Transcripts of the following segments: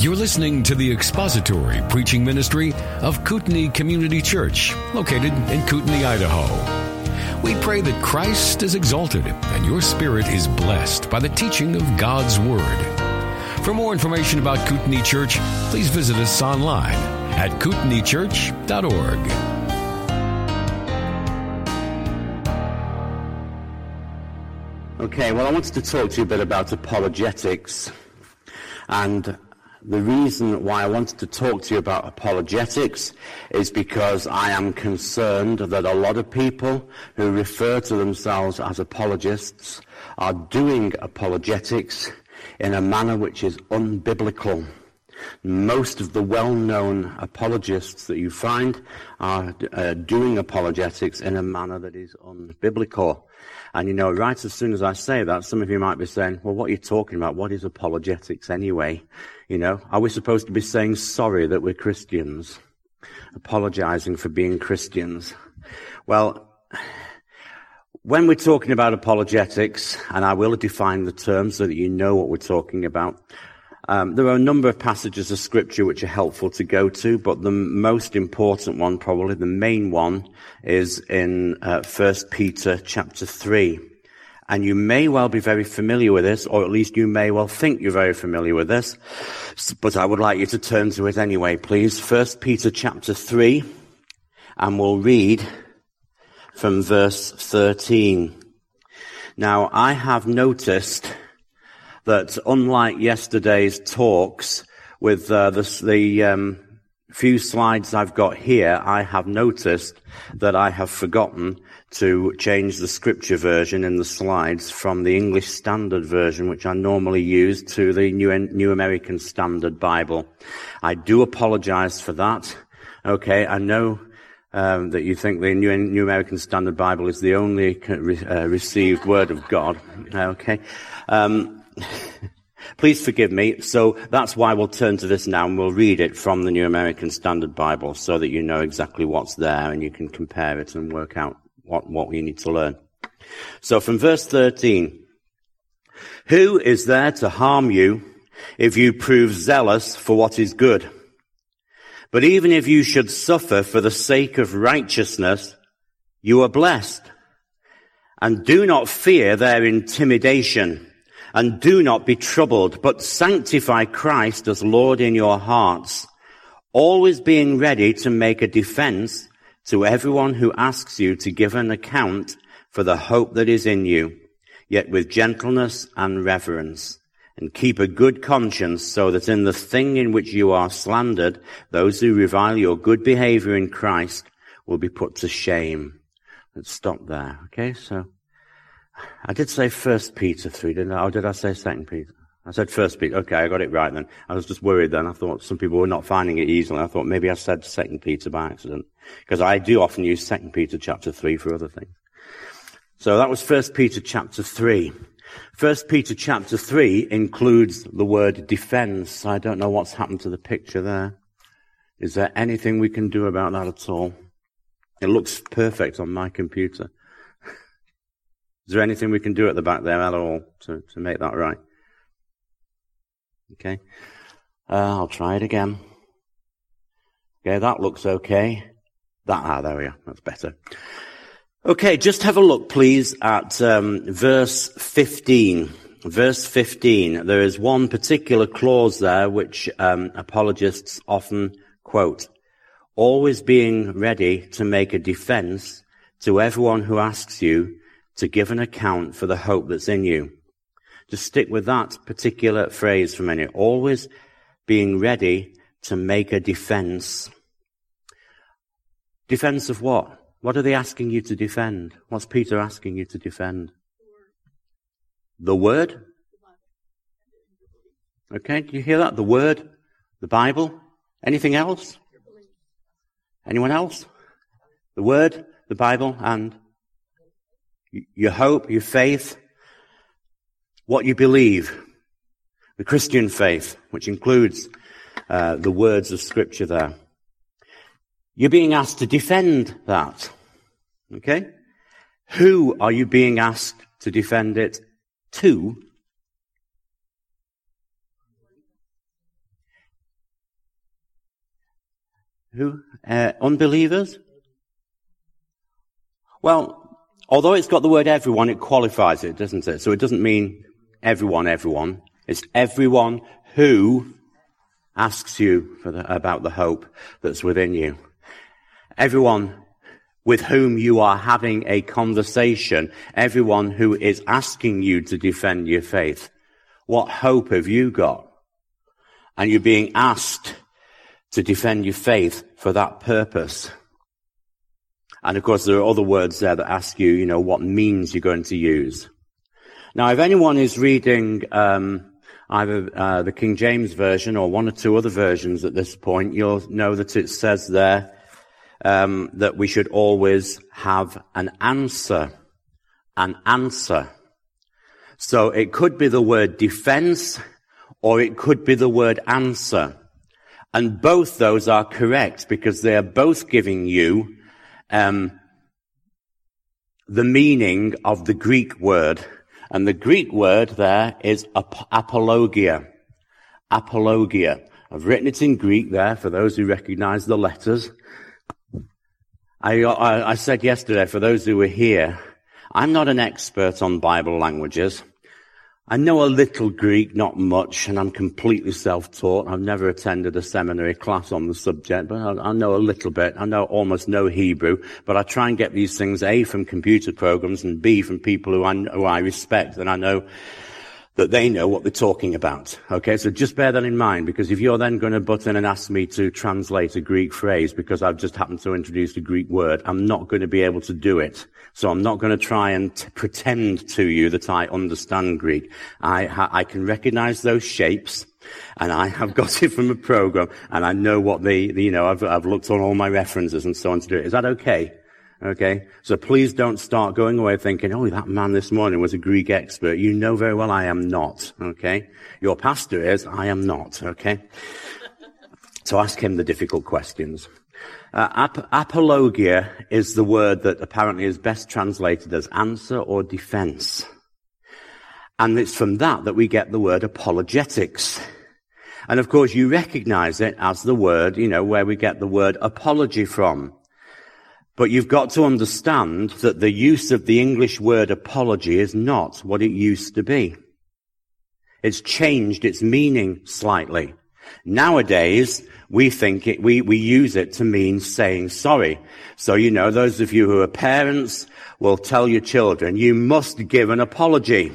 You're listening to the expository preaching ministry of Kootenai Community Church, located in Kootenai, Idaho. We pray that Christ is exalted and your spirit is blessed by the teaching of God's Word. For more information about Kootenai Church, please visit us online at kootenaichurch.org. Okay, well, I wanted to talk to you a bit about apologetics. And the reason why I wanted to talk to you about apologetics is because I am concerned that a lot of people who refer to themselves as apologists are doing apologetics in a manner which is unbiblical. Most of the well-known apologists that you find are uh, doing apologetics in a manner that is unbiblical. And you know, right as soon as I say that, some of you might be saying, well, what are you talking about? What is apologetics anyway? You know, are we supposed to be saying sorry that we're Christians? Apologizing for being Christians? Well, when we're talking about apologetics, and I will define the term so that you know what we're talking about, um, there are a number of passages of scripture which are helpful to go to, but the most important one, probably the main one, is in uh, 1 Peter chapter 3. And you may well be very familiar with this, or at least you may well think you're very familiar with this, but I would like you to turn to it anyway, please. First Peter chapter 3, and we'll read from verse 13. Now, I have noticed that unlike yesterday's talks with uh, the, the um, few slides I've got here, I have noticed that I have forgotten to change the scripture version in the slides from the English Standard Version, which I normally use, to the New, New American Standard Bible. I do apologize for that. Okay, I know um, that you think the New, New, American Standard Bible is the only uh, received Word of God. Okay. Um, Please forgive me. So that's why we'll turn to this now and we'll read it from the New American Standard Bible so that you know exactly what's there and you can compare it and work out what, what you need to learn. So from verse 13, who is there to harm you if you prove zealous for what is good? But even if you should suffer for the sake of righteousness, you are blessed. And do not fear their intimidation and do not be troubled, but sanctify Christ as Lord in your hearts, always being ready to make a defense to everyone who asks you to give an account for the hope that is in you, yet with gentleness and reverence. And keep a good conscience so that in the thing in which you are slandered, those who revile your good behavior in Christ will be put to shame. Let's stop there. Okay, so I did say First Peter three, didn't I? Or did I say Second Peter? I said First Peter. Okay, I got it right then. I was just worried then. I thought some people were not finding it easily. I thought maybe I said Second Peter by accident because I do often use Second Peter chapter three for other things. So that was First Peter chapter three. First Peter chapter three includes the word defense. I don't know what's happened to the picture there. Is there anything we can do about that at all? It looks perfect on my computer. Is there anything we can do at the back there at all to, to make that right? Okay. Uh, I'll try it again. Okay, that looks okay. That, ah, there we are. That's better. Okay, just have a look, please, at um, verse 15. Verse 15. There is one particular clause there which um, apologists often quote. Always being ready to make a defense to everyone who asks you to give an account for the hope that's in you. Just stick with that particular phrase for a minute. Always being ready to make a defense. Defense of what? What are they asking you to defend? What's Peter asking you to defend? The Word? Okay, do you hear that? The Word? The Bible? Anything else? Anyone else? The Word, the Bible, and your hope, your faith, what you believe, the Christian faith, which includes uh, the words of Scripture there. You're being asked to defend that. Okay? Who are you being asked to defend it to? Who? Uh, unbelievers? Well, although it's got the word everyone, it qualifies it, doesn't it? So it doesn't mean everyone, everyone. It's everyone who asks you the, about the hope that's within you. Everyone with whom you are having a conversation, everyone who is asking you to defend your faith. What hope have you got? And you're being asked to defend your faith for that purpose. And of course, there are other words there that ask you, you know, what means you're going to use. Now, if anyone is reading um, either uh, the King James version or one or two other versions at this point, you'll know that it says there um, that we should always have an answer. An answer. So it could be the word defense or it could be the word answer. And both those are correct because they are both giving you um, the meaning of the Greek word. And the Greek word there is ap- apologia. Apologia. I've written it in Greek there for those who recognize the letters. I, I, I said yesterday, for those who were here, I'm not an expert on Bible languages. I know a little Greek, not much, and I'm completely self-taught. I've never attended a seminary class on the subject, but I, I, know a little bit. I know almost no Hebrew, but I try and get these things A from computer programs and B from people who I, who I respect and I know that they know what they're talking about. Okay, so just bear that in mind because if you're then going to butt in and ask me to translate a Greek phrase because I've just happened to introduce a Greek word, I'm not going to be able to do it. So I'm not going to try and t- pretend to you that I understand Greek. I, ha- I can recognize those shapes and I have got it from a program and I know what the, the you know, I've, I've looked on all my references and so on to do it. Is that okay? Okay? So please don't start going away thinking, oh, that man this morning was a Greek expert. You know very well I am not. Okay? Your pastor is, I am not. Okay? so ask him the difficult questions. Uh, ap- apologia is the word that apparently is best translated as answer or defense. And it's from that that we get the word apologetics. And of course, you recognize it as the word, you know, where we get the word apology from. But you've got to understand that the use of the English word apology is not what it used to be. It's changed its meaning slightly. Nowadays, we think it, we, we use it to mean saying sorry. So, you know, those of you who are parents will tell your children, you must give an apology.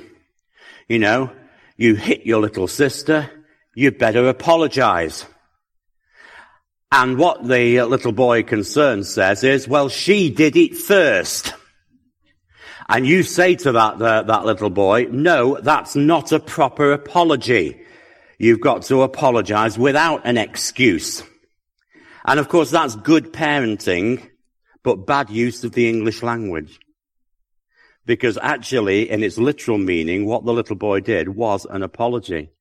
You know, you hit your little sister, you better apologize. And what the little boy concerned says is, well, she did it first. And you say to that, uh, that little boy, no, that's not a proper apology. You've got to apologize without an excuse. And of course, that's good parenting, but bad use of the English language. Because actually, in its literal meaning, what the little boy did was an apology.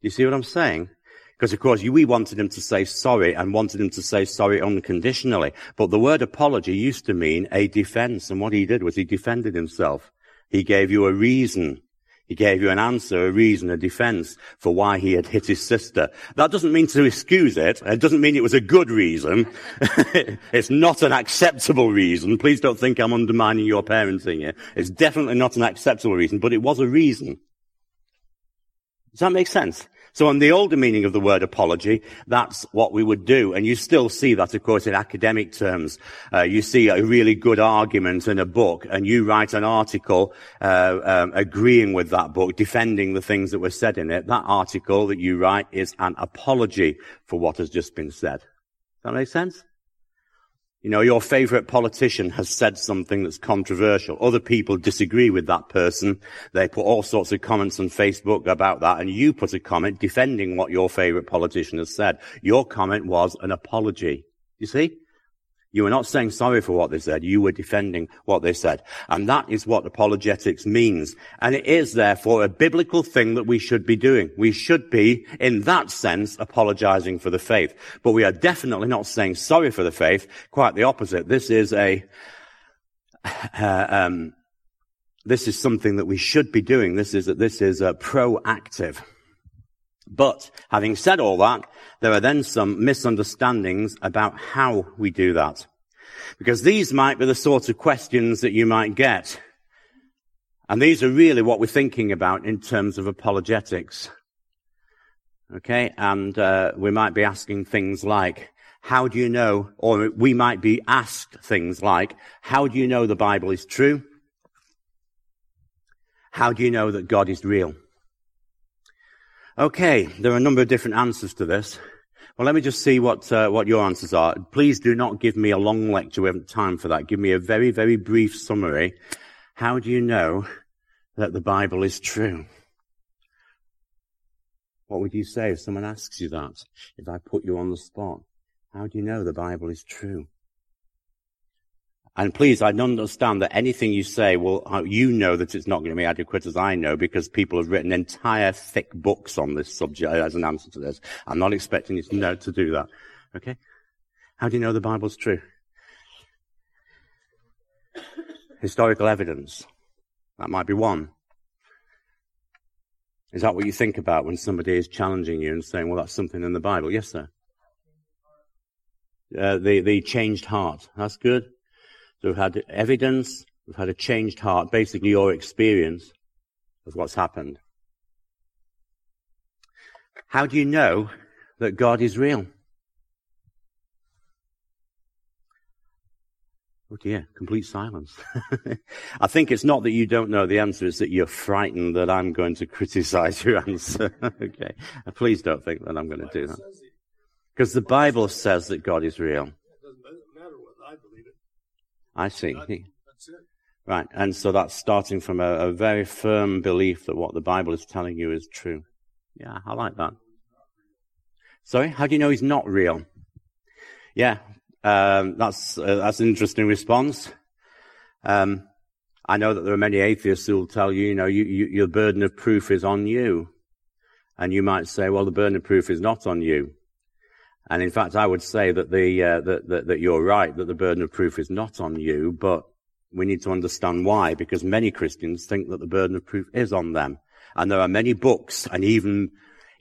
You see what I'm saying? Because of course we wanted him to say sorry and wanted him to say sorry unconditionally. But the word apology used to mean a defense. And what he did was he defended himself. He gave you a reason. He gave you an answer, a reason, a defense for why he had hit his sister. That doesn't mean to excuse it. It doesn't mean it was a good reason. it's not an acceptable reason. Please don't think I'm undermining your parenting here. It's definitely not an acceptable reason, but it was a reason. Does that make sense? So in the older meaning of the word apology, that's what we would do. And you still see that, of course, in academic terms. Uh, you see a really good argument in a book and you write an article uh, um, agreeing with that book, defending the things that were said in it. That article that you write is an apology for what has just been said. Does that make sense? You know, your favorite politician has said something that's controversial. Other people disagree with that person. They put all sorts of comments on Facebook about that, and you put a comment defending what your favorite politician has said. Your comment was an apology. You see? You were not saying sorry for what they said. You were defending what they said. And that is what apologetics means. And it is therefore a biblical thing that we should be doing. We should be, in that sense, apologizing for the faith. But we are definitely not saying sorry for the faith. Quite the opposite. This is a, uh, um, this is something that we should be doing. This is, this is proactive. But having said all that, there are then some misunderstandings about how we do that. Because these might be the sort of questions that you might get. And these are really what we're thinking about in terms of apologetics. Okay, and uh, we might be asking things like, how do you know, or we might be asked things like, how do you know the Bible is true? How do you know that God is real? Okay, there are a number of different answers to this. Well, let me just see what uh, what your answers are. Please do not give me a long lecture. We haven't time for that. Give me a very, very brief summary. How do you know that the Bible is true? What would you say if someone asks you that? If I put you on the spot, how do you know the Bible is true? And please, I understand that anything you say, well, uh, you know that it's not going to be adequate as I know because people have written entire thick books on this subject as an answer to this. I'm not expecting you to know to do that. Okay? How do you know the Bible's true? Historical evidence. That might be one. Is that what you think about when somebody is challenging you and saying, well, that's something in the Bible? Yes, sir. Uh, the, the changed heart. That's good. We've had evidence, we've had a changed heart, basically your experience of what's happened. How do you know that God is real? Oh dear, complete silence. I think it's not that you don't know the answer, it's that you're frightened that I'm going to criticize your answer. okay. Please don't think that I'm going to do that. Because the Bible says that God is real. I see. Right. And so that's starting from a, a, very firm belief that what the Bible is telling you is true. Yeah, I like that. Sorry? How do you know he's not real? Yeah, um, that's, uh, that's an interesting response. Um, I know that there are many atheists who will tell you, you know, you, you, your burden of proof is on you. And you might say, well, the burden of proof is not on you. And in fact, I would say that the uh, that, that, that you're right that the burden of proof is not on you, but we need to understand why, because many Christians think that the burden of proof is on them, and there are many books and even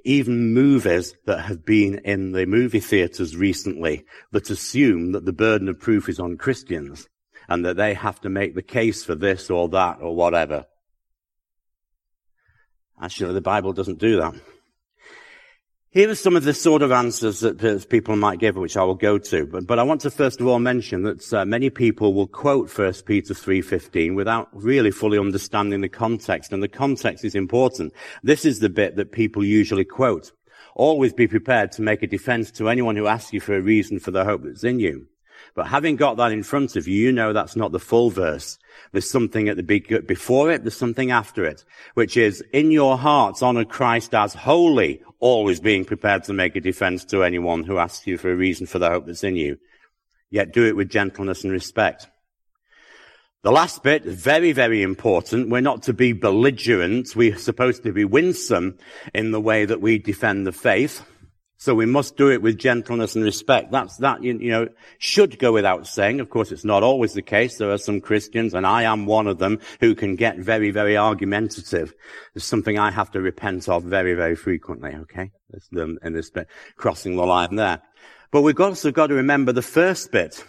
even movies that have been in the movie theaters recently that assume that the burden of proof is on Christians and that they have to make the case for this or that or whatever. Actually, the Bible doesn't do that. Here are some of the sort of answers that people might give, which I will go to. But, but I want to first of all mention that uh, many people will quote 1 Peter 3.15 without really fully understanding the context. And the context is important. This is the bit that people usually quote. Always be prepared to make a defense to anyone who asks you for a reason for the hope that's in you. But having got that in front of you, you know that's not the full verse. There's something at the big, before it, there's something after it, which is in your hearts honor Christ as holy, always being prepared to make a defense to anyone who asks you for a reason for the hope that's in you. Yet do it with gentleness and respect. The last bit, very, very important. We're not to be belligerent. We're supposed to be winsome in the way that we defend the faith. So we must do it with gentleness and respect. That's, that, you, you know, should go without saying. Of course, it's not always the case. There are some Christians, and I am one of them, who can get very, very argumentative. It's something I have to repent of very, very frequently, okay? in this bit, crossing the line there. But we've also got to remember the first bit.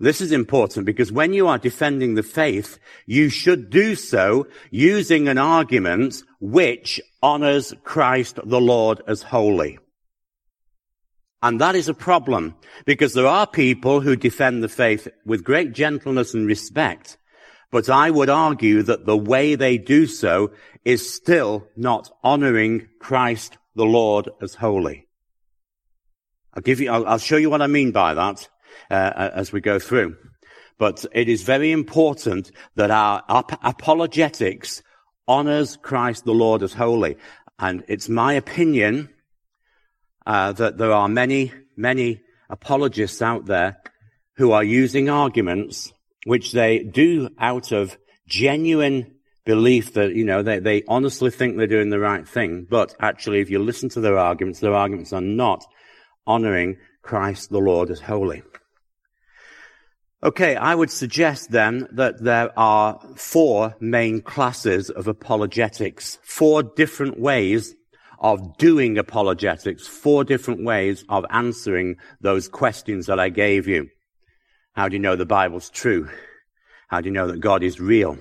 This is important because when you are defending the faith, you should do so using an argument which honors Christ the Lord as holy. And that is a problem because there are people who defend the faith with great gentleness and respect. But I would argue that the way they do so is still not honoring Christ the Lord as holy. I'll give you, I'll, I'll show you what I mean by that uh, as we go through. But it is very important that our, our apologetics honors Christ the Lord as holy. And it's my opinion uh, that there are many, many apologists out there who are using arguments which they do out of genuine belief that, you know, they, they honestly think they're doing the right thing. But actually, if you listen to their arguments, their arguments are not honoring Christ the Lord as holy. Okay, I would suggest then that there are four main classes of apologetics, four different ways of doing apologetics, four different ways of answering those questions that I gave you. How do you know the Bible's true? How do you know that God is real?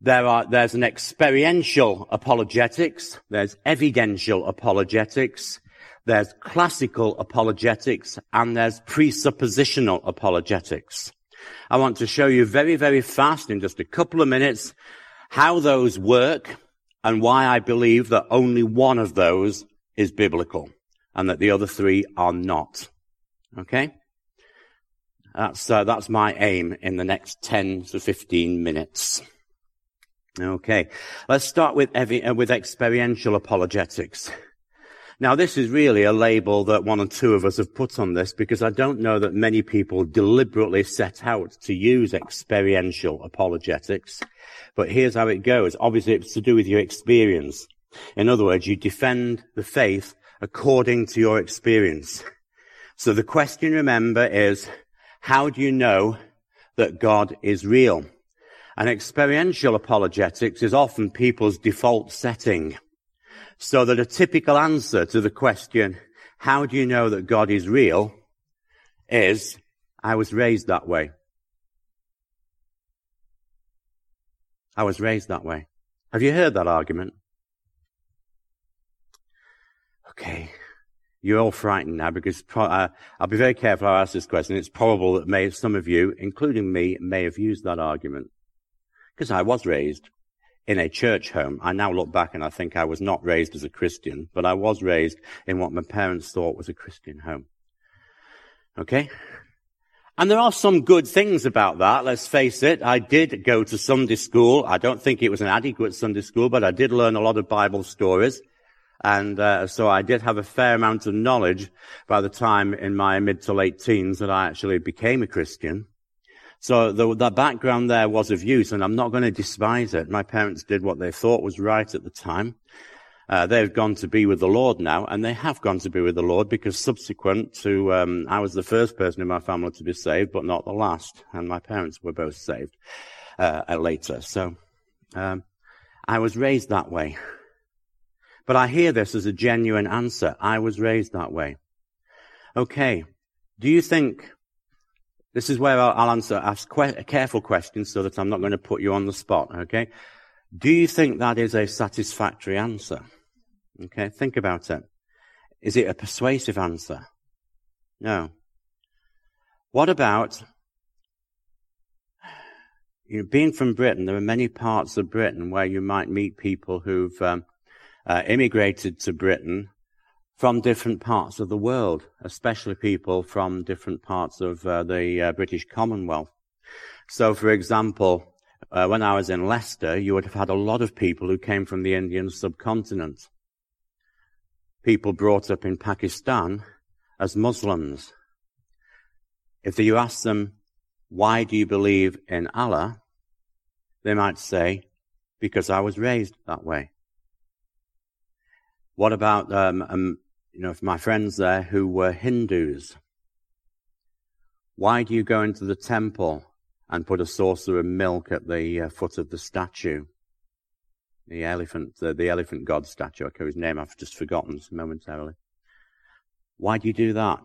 There are, there's an experiential apologetics. There's evidential apologetics. There's classical apologetics and there's presuppositional apologetics. I want to show you very, very fast in just a couple of minutes how those work and why I believe that only one of those is biblical and that the other three are not. Okay? That's, uh, that's my aim in the next 10 to 15 minutes. Okay. Let's start with, evi- uh, with experiential apologetics. Now, this is really a label that one or two of us have put on this because I don't know that many people deliberately set out to use experiential apologetics. But here's how it goes. Obviously, it's to do with your experience. In other words, you defend the faith according to your experience. So the question, remember, is how do you know that God is real? And experiential apologetics is often people's default setting. So that a typical answer to the question, how do you know that God is real? is, I was raised that way. I was raised that way. Have you heard that argument? Okay. You're all frightened now because pro- uh, I'll be very careful I ask this question. It's probable that may, some of you, including me, may have used that argument. Because I was raised in a church home. I now look back and I think I was not raised as a Christian, but I was raised in what my parents thought was a Christian home. Okay? And there are some good things about that, let's face it. I did go to Sunday school. I don't think it was an adequate Sunday school, but I did learn a lot of Bible stories. And uh, so I did have a fair amount of knowledge by the time in my mid to late teens that I actually became a Christian. So the, the background there was of use, and I'm not going to despise it. My parents did what they thought was right at the time. Uh, they've gone to be with the Lord now, and they have gone to be with the Lord because subsequent to, um, I was the first person in my family to be saved, but not the last, and my parents were both saved uh, later. So um, I was raised that way. But I hear this as a genuine answer. I was raised that way. Okay. Do you think this is where I'll, answer, ask que- careful questions so that I'm not going to put you on the spot, okay? Do you think that is a satisfactory answer? Okay, think about it. Is it a persuasive answer? No. What about, you know, being from Britain, there are many parts of Britain where you might meet people who've um, uh, immigrated to Britain from different parts of the world, especially people from different parts of uh, the uh, British Commonwealth. So, for example, uh, when I was in Leicester, you would have had a lot of people who came from the Indian subcontinent. People brought up in Pakistan as Muslims. If you ask them, why do you believe in Allah? They might say, because I was raised that way. What about um, um, you know, my friends there who were Hindus. Why do you go into the temple and put a saucer of milk at the uh, foot of the statue? The elephant, uh, the elephant god statue, okay, his name I've just forgotten momentarily. Why do you do that?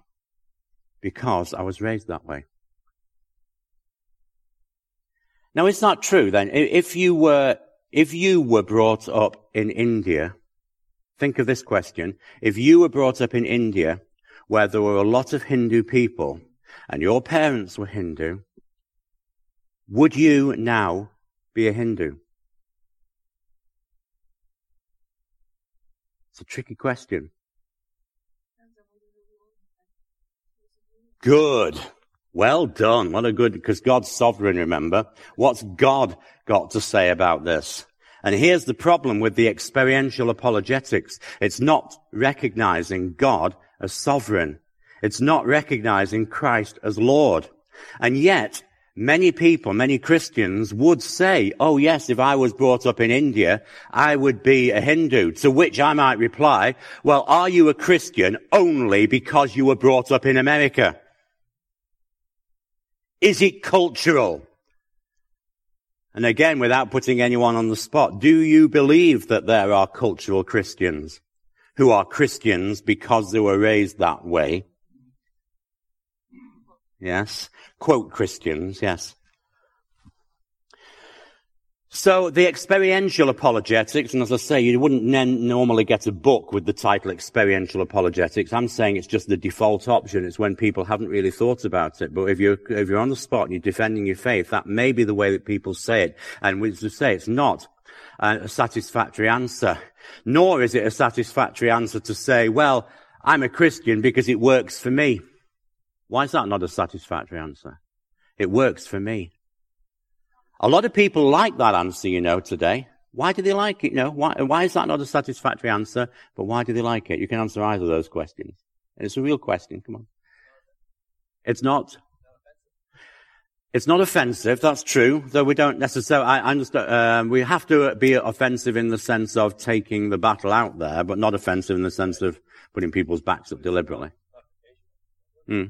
Because I was raised that way. Now, it's not true then. If you were, if you were brought up in India Think of this question. If you were brought up in India, where there were a lot of Hindu people, and your parents were Hindu, would you now be a Hindu? It's a tricky question. Good. Well done. What a good, because God's sovereign, remember. What's God got to say about this? And here's the problem with the experiential apologetics. It's not recognizing God as sovereign. It's not recognizing Christ as Lord. And yet, many people, many Christians would say, oh yes, if I was brought up in India, I would be a Hindu. To which I might reply, well, are you a Christian only because you were brought up in America? Is it cultural? And again, without putting anyone on the spot, do you believe that there are cultural Christians? who are Christians because they were raised that way. Yes. Quote Christians, yes. So the experiential apologetics, and as I say, you wouldn't normally get a book with the title experiential apologetics. I'm saying it's just the default option. It's when people haven't really thought about it. But if you're, if you're on the spot and you're defending your faith, that may be the way that people say it. And we say it's not a satisfactory answer. Nor is it a satisfactory answer to say, well, I'm a Christian because it works for me. Why is that not a satisfactory answer? It works for me. A lot of people like that answer, you know, today. Why do they like it? You know, why, why is that not a satisfactory answer? But why do they like it? You can answer either of those questions. And it's a real question. Come on. It's not. It's not offensive. That's true. Though we don't necessarily, I understand, um, we have to be offensive in the sense of taking the battle out there, but not offensive in the sense of putting people's backs up deliberately. Hmm.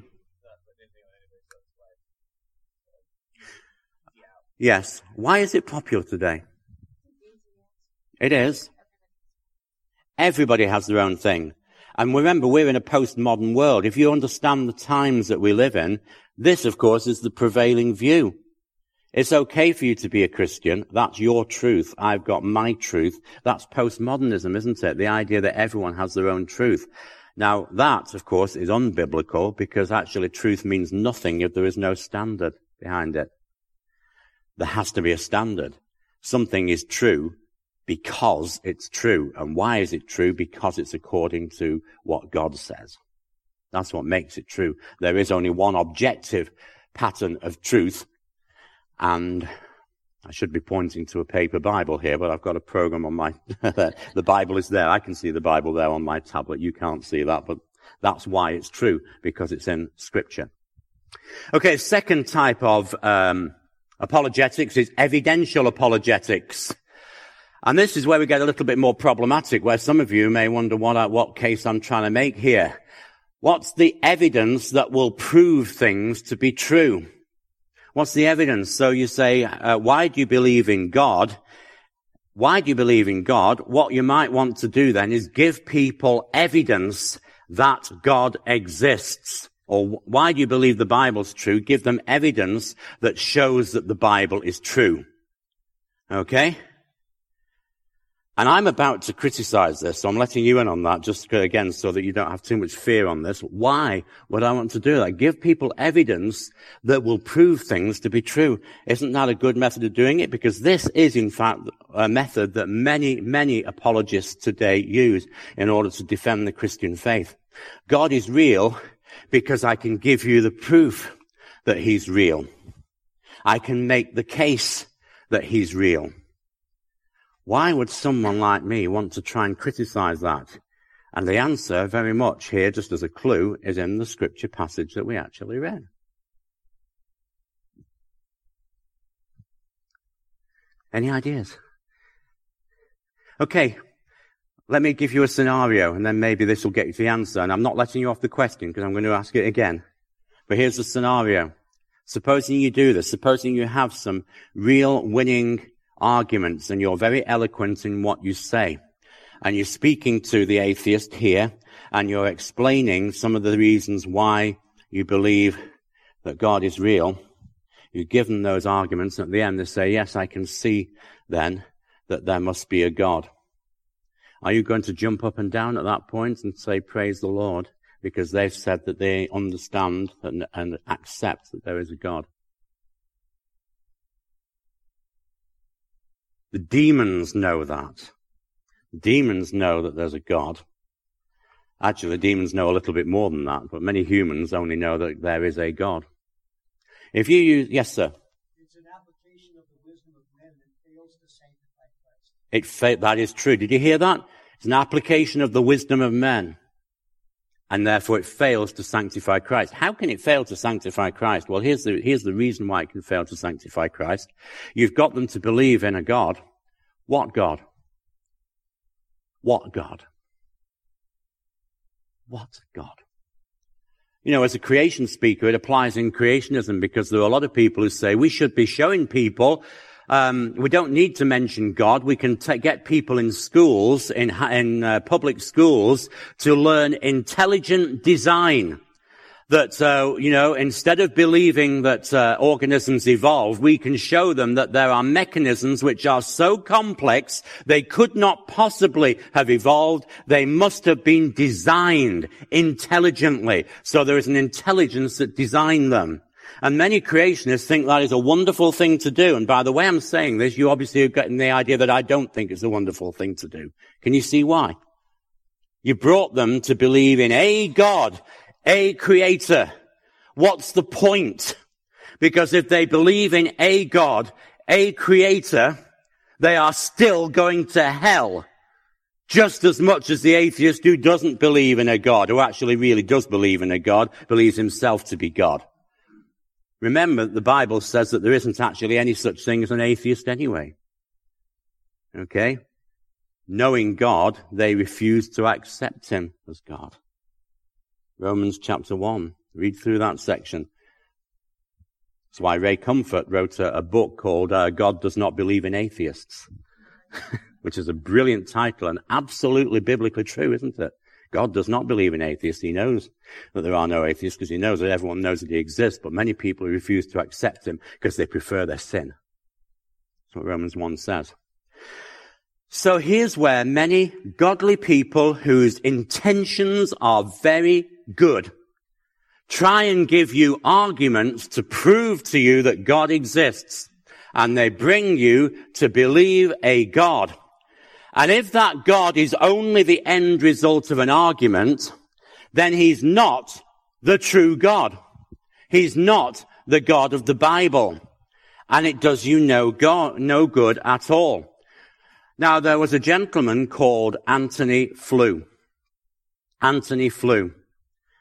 Yes. Why is it popular today? It is. Everybody has their own thing. And remember, we're in a postmodern world. If you understand the times that we live in, this, of course, is the prevailing view. It's okay for you to be a Christian. That's your truth. I've got my truth. That's postmodernism, isn't it? The idea that everyone has their own truth. Now, that, of course, is unbiblical because actually truth means nothing if there is no standard behind it there has to be a standard. Something is true because it's true. And why is it true? Because it's according to what God says. That's what makes it true. There is only one objective pattern of truth. And I should be pointing to a paper Bible here, but I've got a program on my, the Bible is there. I can see the Bible there on my tablet. You can't see that, but that's why it's true, because it's in scripture. Okay, second type of, um, apologetics is evidential apologetics. And this is where we get a little bit more problematic, where some of you may wonder what, what case I'm trying to make here. What's the evidence that will prove things to be true? What's the evidence? So you say, uh, why do you believe in God? Why do you believe in God? What you might want to do then is give people evidence that God exists or why do you believe the Bible's true? Give them evidence that shows that the Bible is true. Okay? And I'm about to criticize this, so I'm letting you in on that just again so that you don't have too much fear on this. Why would I want to do that? Give people evidence that will prove things to be true. Isn't that a good method of doing it? Because this is in fact a method that many, many apologists today use in order to defend the Christian faith. God is real because I can give you the proof that he's real. I can make the case that he's real. Why would someone like me want to try and criticize that? And the answer very much here, just as a clue, is in the scripture passage that we actually read. Any ideas? Okay, let me give you a scenario and then maybe this will get you the answer. And I'm not letting you off the question because I'm going to ask it again. But here's the scenario. Supposing you do this, supposing you have some real winning arguments and you're very eloquent in what you say and you're speaking to the atheist here and you're explaining some of the reasons why you believe that God is real. You give them those arguments and at the end they say, yes, I can see then that there must be a God. Are you going to jump up and down at that point and say, praise the Lord? Because they've said that they understand and, and accept that there is a God. The demons know that. The demons know that there's a God. Actually, demons know a little bit more than that, but many humans only know that there is a God. If you use, yes, sir. It's an application of the wisdom of men that fails to sanctify Christ. It that is true. Did you hear that? It's an application of the wisdom of men. And therefore it fails to sanctify Christ. How can it fail to sanctify Christ? Well, here's the, here's the reason why it can fail to sanctify Christ. You've got them to believe in a God. What God? What God? What God? You know, as a creation speaker, it applies in creationism because there are a lot of people who say we should be showing people um, we don't need to mention God. We can t- get people in schools, in, in uh, public schools, to learn intelligent design. That uh, you know, instead of believing that uh, organisms evolve, we can show them that there are mechanisms which are so complex they could not possibly have evolved. They must have been designed intelligently. So there is an intelligence that designed them. And many creationists think that is a wonderful thing to do. And by the way I'm saying this, you obviously are getting the idea that I don't think it's a wonderful thing to do. Can you see why? You brought them to believe in a God, a creator. What's the point? Because if they believe in a God, a creator, they are still going to hell. Just as much as the atheist who doesn't believe in a God, who actually really does believe in a God, believes himself to be God. Remember, the Bible says that there isn't actually any such thing as an atheist anyway. Okay? Knowing God, they refuse to accept Him as God. Romans chapter 1. Read through that section. That's why Ray Comfort wrote a, a book called uh, God Does Not Believe in Atheists, which is a brilliant title and absolutely biblically true, isn't it? God does not believe in atheists. He knows that there are no atheists because he knows that everyone knows that he exists, but many people refuse to accept him because they prefer their sin. That's what Romans 1 says. So here's where many godly people whose intentions are very good try and give you arguments to prove to you that God exists. And they bring you to believe a God and if that God is only the end result of an argument, then he's not the true God. He's not the God of the Bible. And it does you no, go- no good at all. Now, there was a gentleman called Antony Flew. Antony Flew.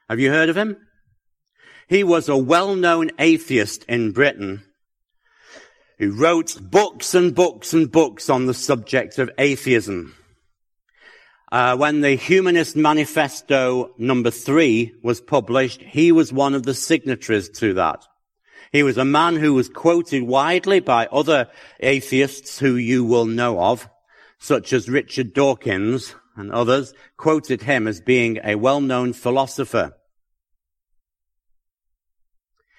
Have you heard of him? He was a well-known atheist in Britain who wrote books and books and books on the subject of atheism. Uh, when the Humanist Manifesto number three was published, he was one of the signatories to that. He was a man who was quoted widely by other atheists who you will know of, such as Richard Dawkins and others, quoted him as being a well-known philosopher.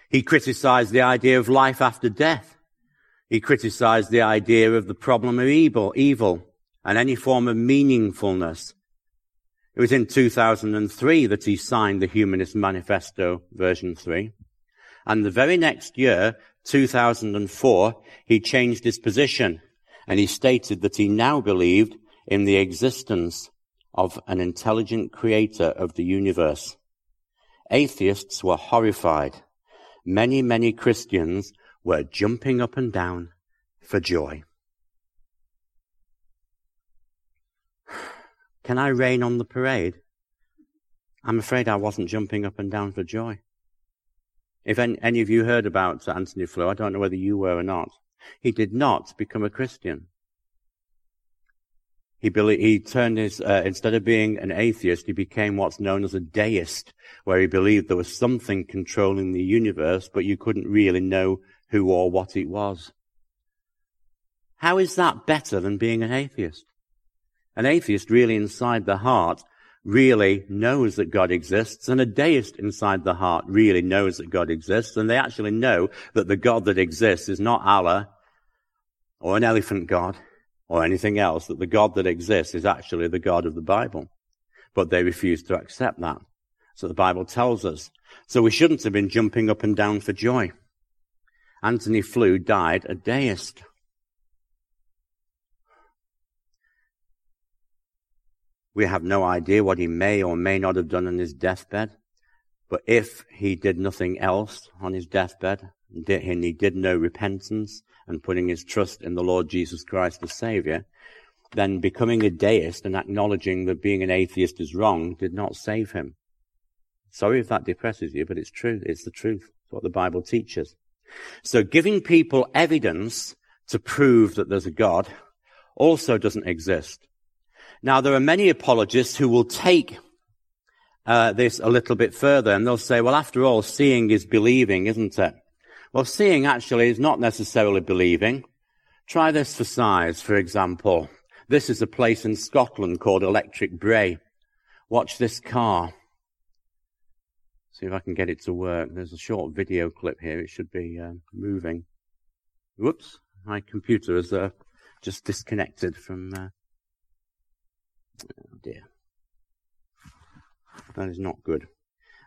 He criticized the idea of life after death. He criticized the idea of the problem of evil, evil and any form of meaningfulness. It was in 2003 that he signed the Humanist Manifesto version 3. And the very next year, 2004, he changed his position and he stated that he now believed in the existence of an intelligent creator of the universe. Atheists were horrified. Many, many Christians were jumping up and down for joy. Can I rain on the parade? I'm afraid I wasn't jumping up and down for joy. If any, of you heard about Antony Flew, I don't know whether you were or not. He did not become a Christian. He, believed, he turned his, uh, instead of being an atheist, he became what's known as a deist, where he believed there was something controlling the universe, but you couldn't really know who or what it was. How is that better than being an atheist? An atheist really inside the heart really knows that God exists and a deist inside the heart really knows that God exists and they actually know that the God that exists is not Allah or an elephant God or anything else, that the God that exists is actually the God of the Bible. But they refuse to accept that. So the Bible tells us. So we shouldn't have been jumping up and down for joy. Antony Flew died a deist. We have no idea what he may or may not have done on his deathbed. But if he did nothing else on his deathbed, and he did no repentance and putting his trust in the Lord Jesus Christ as Savior, then becoming a deist and acknowledging that being an atheist is wrong did not save him. Sorry if that depresses you, but it's true. It's the truth. It's what the Bible teaches. So giving people evidence to prove that there's a God also doesn't exist. Now, there are many apologists who will take uh, this a little bit further and they'll say, well, after all, seeing is believing, isn't it? Well, seeing actually is not necessarily believing. Try this for size, for example. This is a place in Scotland called Electric Brae. Watch this car. See if I can get it to work. There's a short video clip here. It should be uh, moving. Whoops. My computer is uh, just disconnected from. Uh... Oh dear. That is not good.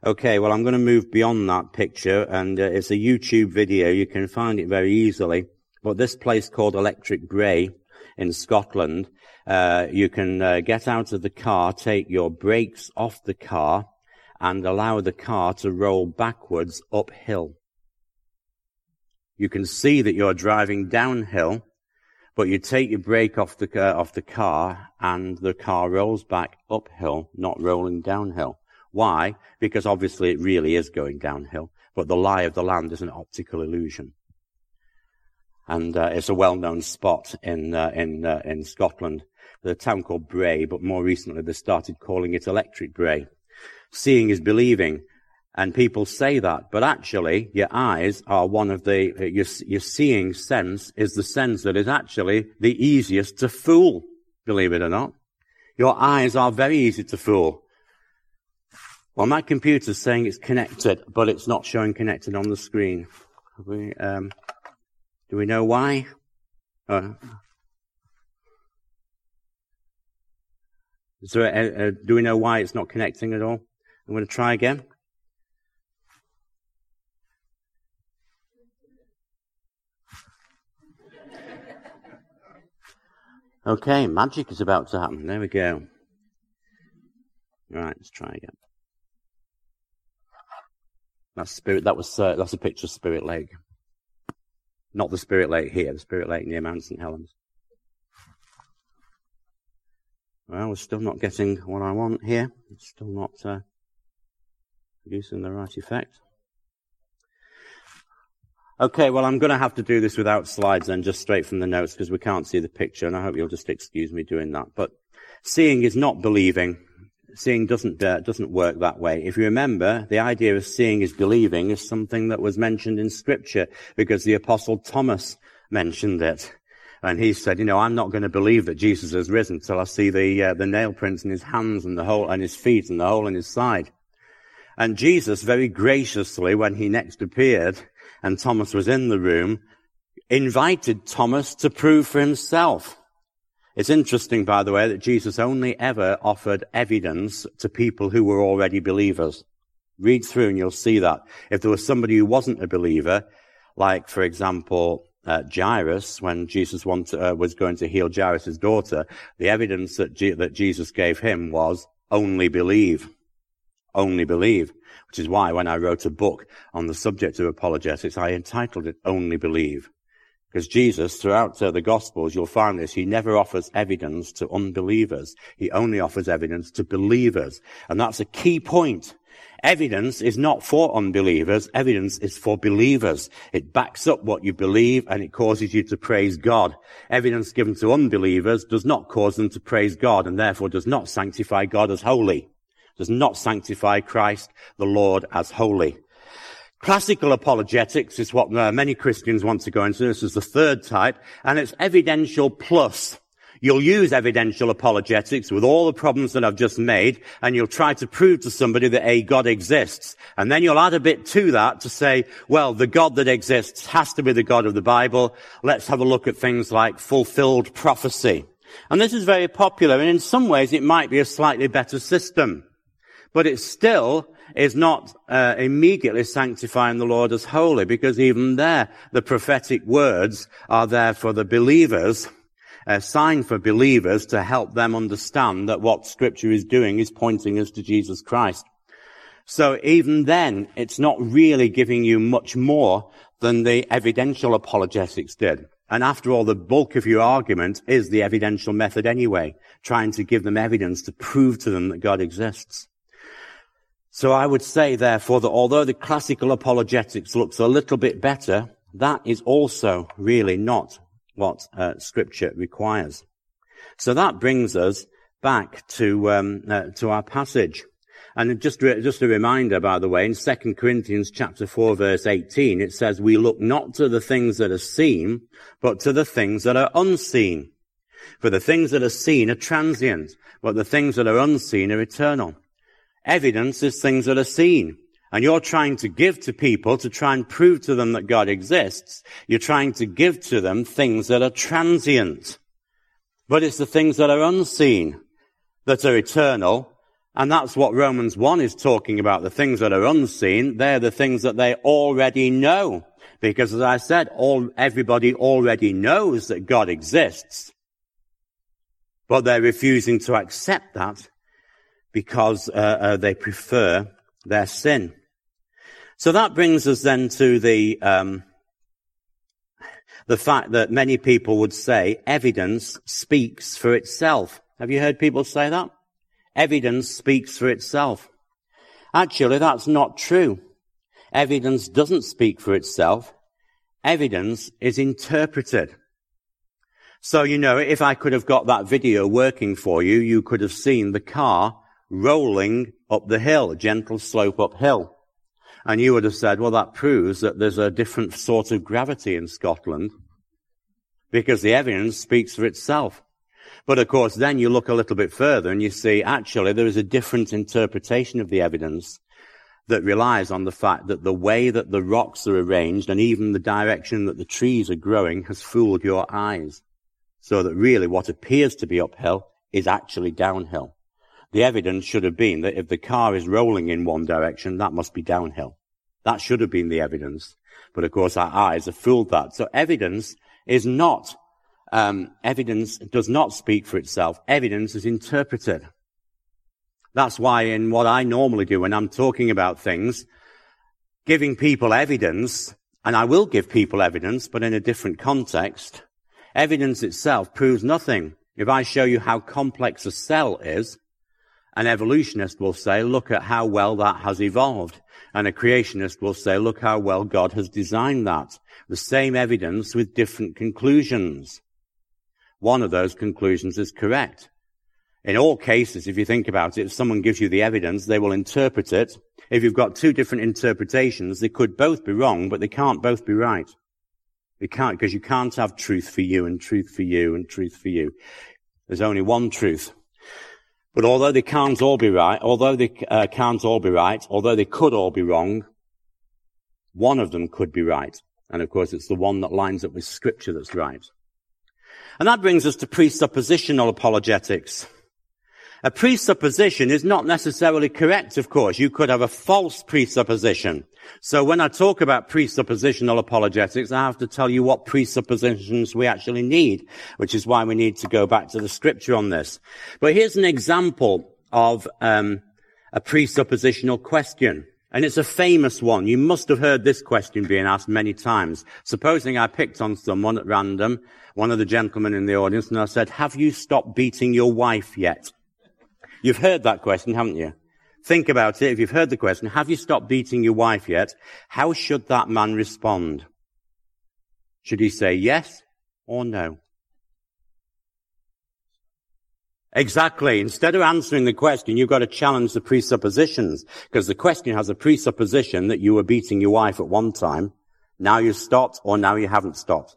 Okay, well, I'm going to move beyond that picture, and uh, it's a YouTube video. You can find it very easily. But this place called Electric Brae in Scotland, uh, you can uh, get out of the car, take your brakes off the car, and allow the car to roll backwards uphill. You can see that you're driving downhill, but you take your brake off the, uh, off the car and the car rolls back uphill, not rolling downhill. Why? Because obviously it really is going downhill, but the lie of the land is an optical illusion. And uh, it's a well-known spot in uh, in uh, in Scotland. The town called Brae, but more recently they started calling it Electric Brae. Seeing is believing. And people say that, but actually your eyes are one of the, your, your seeing sense is the sense that is actually the easiest to fool, believe it or not. Your eyes are very easy to fool. Well, my computer's saying it's connected, but it's not showing connected on the screen. We, um, do we know why? Uh, uh, uh, do we know why it's not connecting at all? I'm going to try again. Okay, magic is about to happen. There we go. Right, let's try again. That's spirit. That was uh, that's a picture of Spirit Lake, not the Spirit Lake here. The Spirit Lake near Mount St Helens. Well, we're still not getting what I want here. It's still not uh, producing the right effect. Okay, well, I'm going to have to do this without slides then, just straight from the notes, because we can't see the picture, and I hope you'll just excuse me doing that. But seeing is not believing. Seeing doesn't uh, doesn't work that way. If you remember, the idea of seeing is believing is something that was mentioned in Scripture, because the Apostle Thomas mentioned it. And he said, you know, I'm not going to believe that Jesus has risen until I see the, uh, the nail prints in his hands and the hole, and his feet and the hole in his side. And Jesus very graciously, when he next appeared, and Thomas was in the room, invited Thomas to prove for himself. It's interesting, by the way, that Jesus only ever offered evidence to people who were already believers. Read through and you'll see that. If there was somebody who wasn't a believer, like, for example, uh, Jairus, when Jesus wanted, uh, was going to heal Jairus' daughter, the evidence that, G- that Jesus gave him was only believe. Only believe which is why when I wrote a book on the subject of apologetics, I entitled it Only Believe. Because Jesus, throughout uh, the Gospels, you'll find this, he never offers evidence to unbelievers. He only offers evidence to believers. And that's a key point. Evidence is not for unbelievers. Evidence is for believers. It backs up what you believe and it causes you to praise God. Evidence given to unbelievers does not cause them to praise God and therefore does not sanctify God as holy does not sanctify Christ the Lord as holy. Classical apologetics is what uh, many Christians want to go into. This is the third type, and it's evidential plus. You'll use evidential apologetics with all the problems that I've just made, and you'll try to prove to somebody that a God exists. And then you'll add a bit to that to say, well, the God that exists has to be the God of the Bible. Let's have a look at things like fulfilled prophecy. And this is very popular, and in some ways it might be a slightly better system. But it still is not uh, immediately sanctifying the Lord as holy, because even there, the prophetic words are there for the believers, a sign for believers to help them understand that what Scripture is doing is pointing us to Jesus Christ. So even then, it's not really giving you much more than the evidential apologetics did. And after all, the bulk of your argument is the evidential method anyway, trying to give them evidence to prove to them that God exists. So I would say, therefore, that although the classical apologetics looks a little bit better, that is also really not what uh, Scripture requires. So that brings us back to um, uh, to our passage, And just, just a reminder, by the way, in 2 Corinthians chapter 4 verse 18, it says, we look not to the things that are seen, but to the things that are unseen. For the things that are seen are transient, but the things that are unseen are eternal. Evidence is things that are seen. And you're trying to give to people to try and prove to them that God exists. You're trying to give to them things that are transient. But it's the things that are unseen that are eternal and that's what Romans 1 is talking about. The things that are unseen, they're the things that they already know. Because as I said, all, everybody already knows that God exists. But they're refusing to accept that because uh, uh, they prefer their sin. So that brings us then to the, um, the fact that many people would say evidence speaks for itself. Have you heard people say that? Evidence speaks for itself. Actually, that's not true. Evidence doesn't speak for itself. Evidence is interpreted. So, you know, if I could have got that video working for you, you could have seen the car rolling up the hill, a gentle slope uphill. And you would have said, well, that proves that there's a different sort of gravity in Scotland because the evidence speaks for itself. But of course, then you look a little bit further and you see actually there is a different interpretation of the evidence that relies on the fact that the way that the rocks are arranged and even the direction that the trees are growing has fooled your eyes. So that really what appears to be uphill is actually downhill. The evidence should have been that if the car is rolling in one direction, that must be downhill. That should have been the evidence. But of course our eyes have fooled that. So evidence is not um, evidence does not speak for itself. Evidence is interpreted. That's why in what I normally do when I'm talking about things, giving people evidence, and I will give people evidence, but in a different context, evidence itself proves nothing. If I show you how complex a cell is, an evolutionist will say, look at how well that has evolved. And a creationist will say, look how well God has designed that. The same evidence with different conclusions one of those conclusions is correct. In all cases, if you think about it, if someone gives you the evidence, they will interpret it. If you've got two different interpretations, they could both be wrong, but they can't both be right. You can't, because you can't have truth for you and truth for you and truth for you. There's only one truth. But although they can't all be right, although they uh, can't all be right, although they could all be wrong, one of them could be right. And of course, it's the one that lines up with scripture that's right. And that brings us to presuppositional apologetics. A presupposition is not necessarily correct, of course. You could have a false presupposition. So when I talk about presuppositional apologetics, I have to tell you what presuppositions we actually need, which is why we need to go back to the scripture on this. But here's an example of um, a presuppositional question. And it's a famous one. You must have heard this question being asked many times. Supposing I picked on someone at random one of the gentlemen in the audience and I said, have you stopped beating your wife yet? You've heard that question, haven't you? Think about it. If you've heard the question, have you stopped beating your wife yet? How should that man respond? Should he say yes or no? Exactly. Instead of answering the question, you've got to challenge the presuppositions because the question has a presupposition that you were beating your wife at one time. Now you've stopped or now you haven't stopped.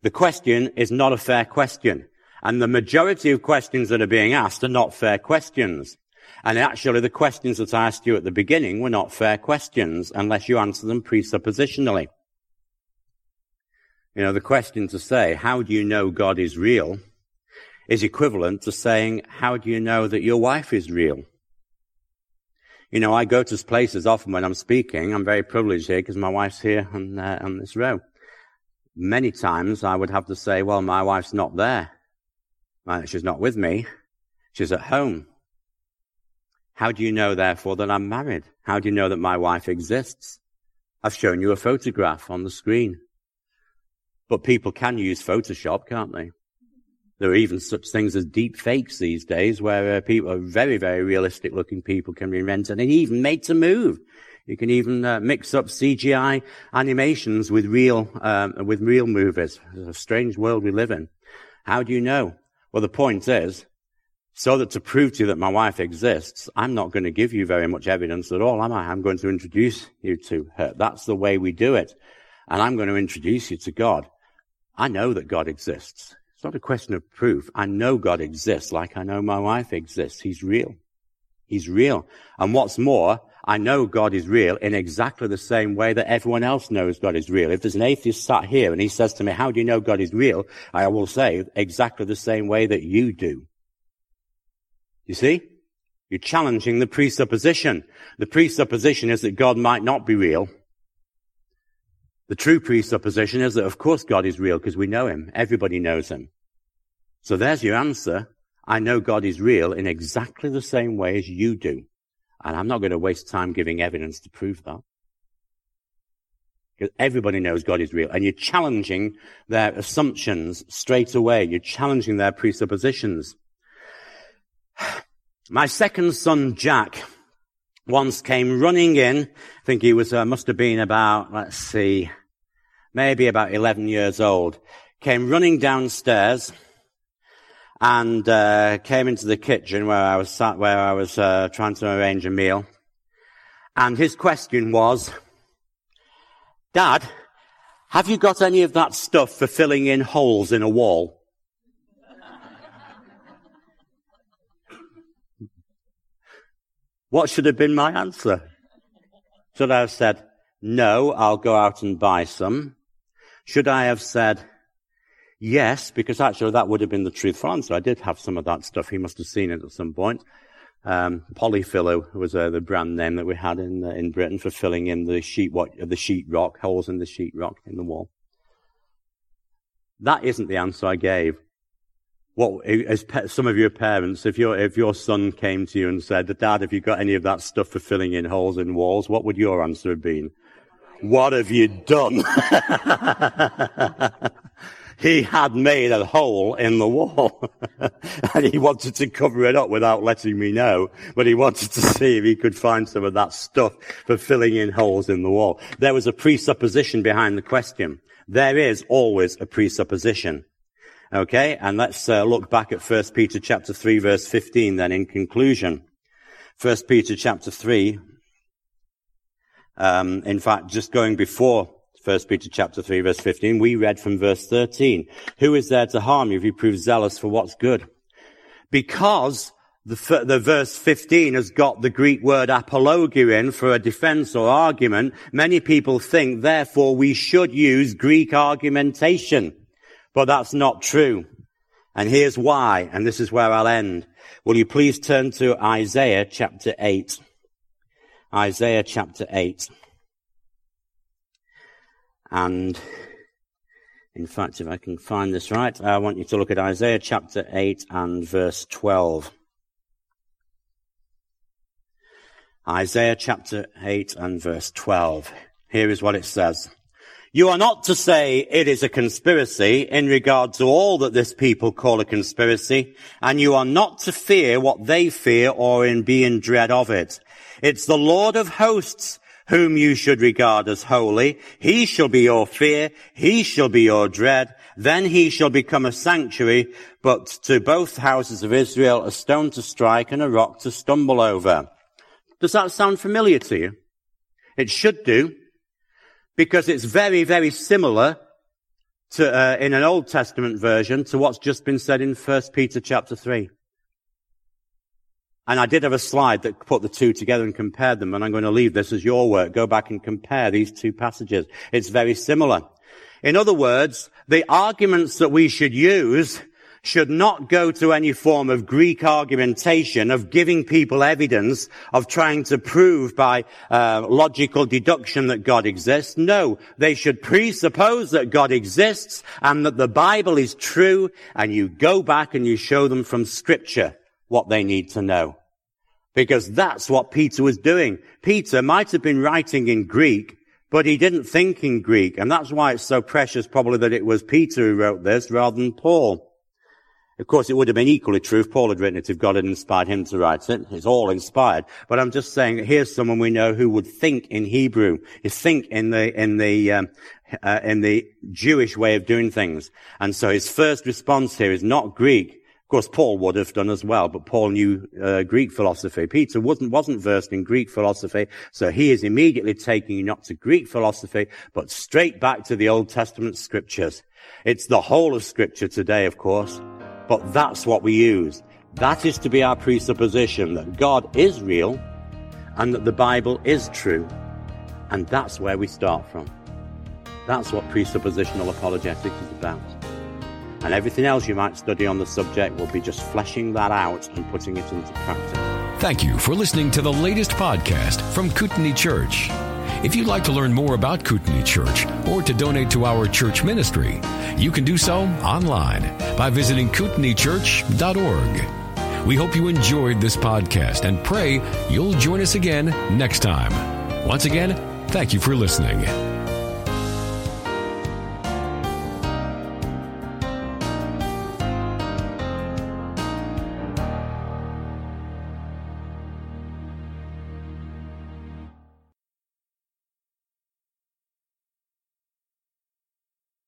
The question is not a fair question. And the majority of questions that are being asked are not fair questions. And actually the questions that I asked you at the beginning were not fair questions unless you answer them presuppositionally. You know, the question to say, how do you know God is real? is equivalent to saying, how do you know that your wife is real? You know, I go to places often when I'm speaking. I'm very privileged here because my wife's here on, uh, on this row many times I would have to say, well, my wife's not there. She's not with me. She's at home. How do you know, therefore, that I'm married? How do you know that my wife exists? I've shown you a photograph on the screen. But people can use Photoshop, can't they? There are even such things as deep fakes these days where uh, people, very, very realistic looking people can be rented and even made to move. You can even uh, mix up CGI animations with real, um, with real movies. It's a strange world we live in. How do you know? Well, the point is, So that to prove to you that my wife exists, I'm not going to give you very much evidence at all, am I? I'm going to introduce you to her. That's the way we do it. And I'm going to introduce you to God. I know that God exists. It's not a question of proof. I know God exists like I know my wife exists. He's real. He's real. And what's more, I know God is real in exactly the same way that everyone else knows God is real. If there's an atheist sat here and he says to me, how do you know God is real? I will say exactly the same way that you do. You see? You're challenging the presupposition. The presupposition is that God might not be real. The true presupposition is that of course God is real because we know him. Everybody knows him. So there's your answer. I know God is real in exactly the same way as you do. And I'm not going to waste time giving evidence to prove that. Because everybody knows God is real. And you're challenging their assumptions straight away. You're challenging their presuppositions. My second son, Jack, once came running in. I think he was, uh, must have been about, let's see, maybe about 11 years old. Came running downstairs and uh, came into the kitchen where I was sat, where I was uh, trying to arrange a meal. And his question was, Dad, have you got any of that stuff for filling in holes in a wall? What should have been my answer? Should I have said, no, I'll go out and buy some? Should I have said, yes, because actually that would have been the truthful answer. I did have some of that stuff. He must have seen it at some point. Um, Polyfilla was uh, the brand name that we had in uh, in Britain for filling in the sheet what, the sheet rock holes in the sheet rock in the wall. That isn't the answer I gave what, as some of your parents, if your, if your son came to you and said, Dad, have you got any of that stuff for filling in holes in walls? What would your answer have been? What have you done? he had made a hole in the wall and he wanted to cover it up without letting me know, but he wanted to see if he could find some of that stuff for filling in holes in the wall. There was a presupposition behind the question. There is always a presupposition. Okay, and let's uh, look back at 1 Peter chapter 3 verse 15 then in conclusion. 1 Peter chapter 3, um, in fact, just going before 1 Peter chapter 3 verse 15, we read from verse 13, who is there to harm you if you prove zealous for what's good? Because the, the, verse 15 has got the Greek word apologia in for a defense or argument. Many people think, therefore, we should use Greek argumentation. But that's not true. And here's why, and this is where I'll end. Will you please turn to Isaiah chapter 8? Isaiah chapter 8. And in fact, if I can find this right, I want you to look at Isaiah chapter 8 and verse 12. Isaiah chapter 8 and verse 12. Here is what it says. You are not to say it is a conspiracy in regard to all that this people call a conspiracy, and you are not to fear what they fear or in be in dread of it. It's the Lord of hosts whom you should regard as holy. He shall be your fear. He shall be your dread. Then he shall become a sanctuary, but to both houses of Israel a stone to strike and a rock to stumble over. Does that sound familiar to you? It should do because it's very, very similar to, uh, in an Old Testament version to what's just been said in 1 Peter chapter 3. And I did have a slide that put the two together and compared them, and I'm going to leave this as your work. Go back and compare these two passages. It's very similar. In other words, the arguments that we should use should not go to any form of Greek argumentation of giving people evidence of trying to prove by uh, logical deduction that God exists. No, they should presuppose that God exists and that the Bible is true and you go back and you show them from scripture what they need to know. Because that's what Peter was doing. Peter might have been writing in Greek, but he didn't think in Greek. And that's why it's so precious probably that it was Peter who wrote this rather than Paul. Of course, it would have been equally true if Paul had written it, if God had inspired him to write it. It's all inspired. But I'm just saying, here's someone we know who would think in Hebrew, think in the, in the, um, uh, in the Jewish way of doing things. And so his first response here is not Greek, Of course, Paul would have done as well, but Paul knew uh, Greek philosophy. Peter wasn't, wasn't versed in Greek philosophy, so he is immediately taking you not to Greek philosophy, but straight back to the Old Testament scriptures. It's the whole of scripture today, of course, but that's what we use. That is to be our presupposition that God is real and that the Bible is true. And that's where we start from. That's what presuppositional apologetics is about. And everything else you might study on the subject will be just fleshing that out and putting it into practice. Thank you for listening to the latest podcast from Kootenai Church. If you'd like to learn more about Kootenai Church or to donate to our church ministry, you can do so online by visiting kootenaichurch.org. We hope you enjoyed this podcast and pray you'll join us again next time. Once again, thank you for listening.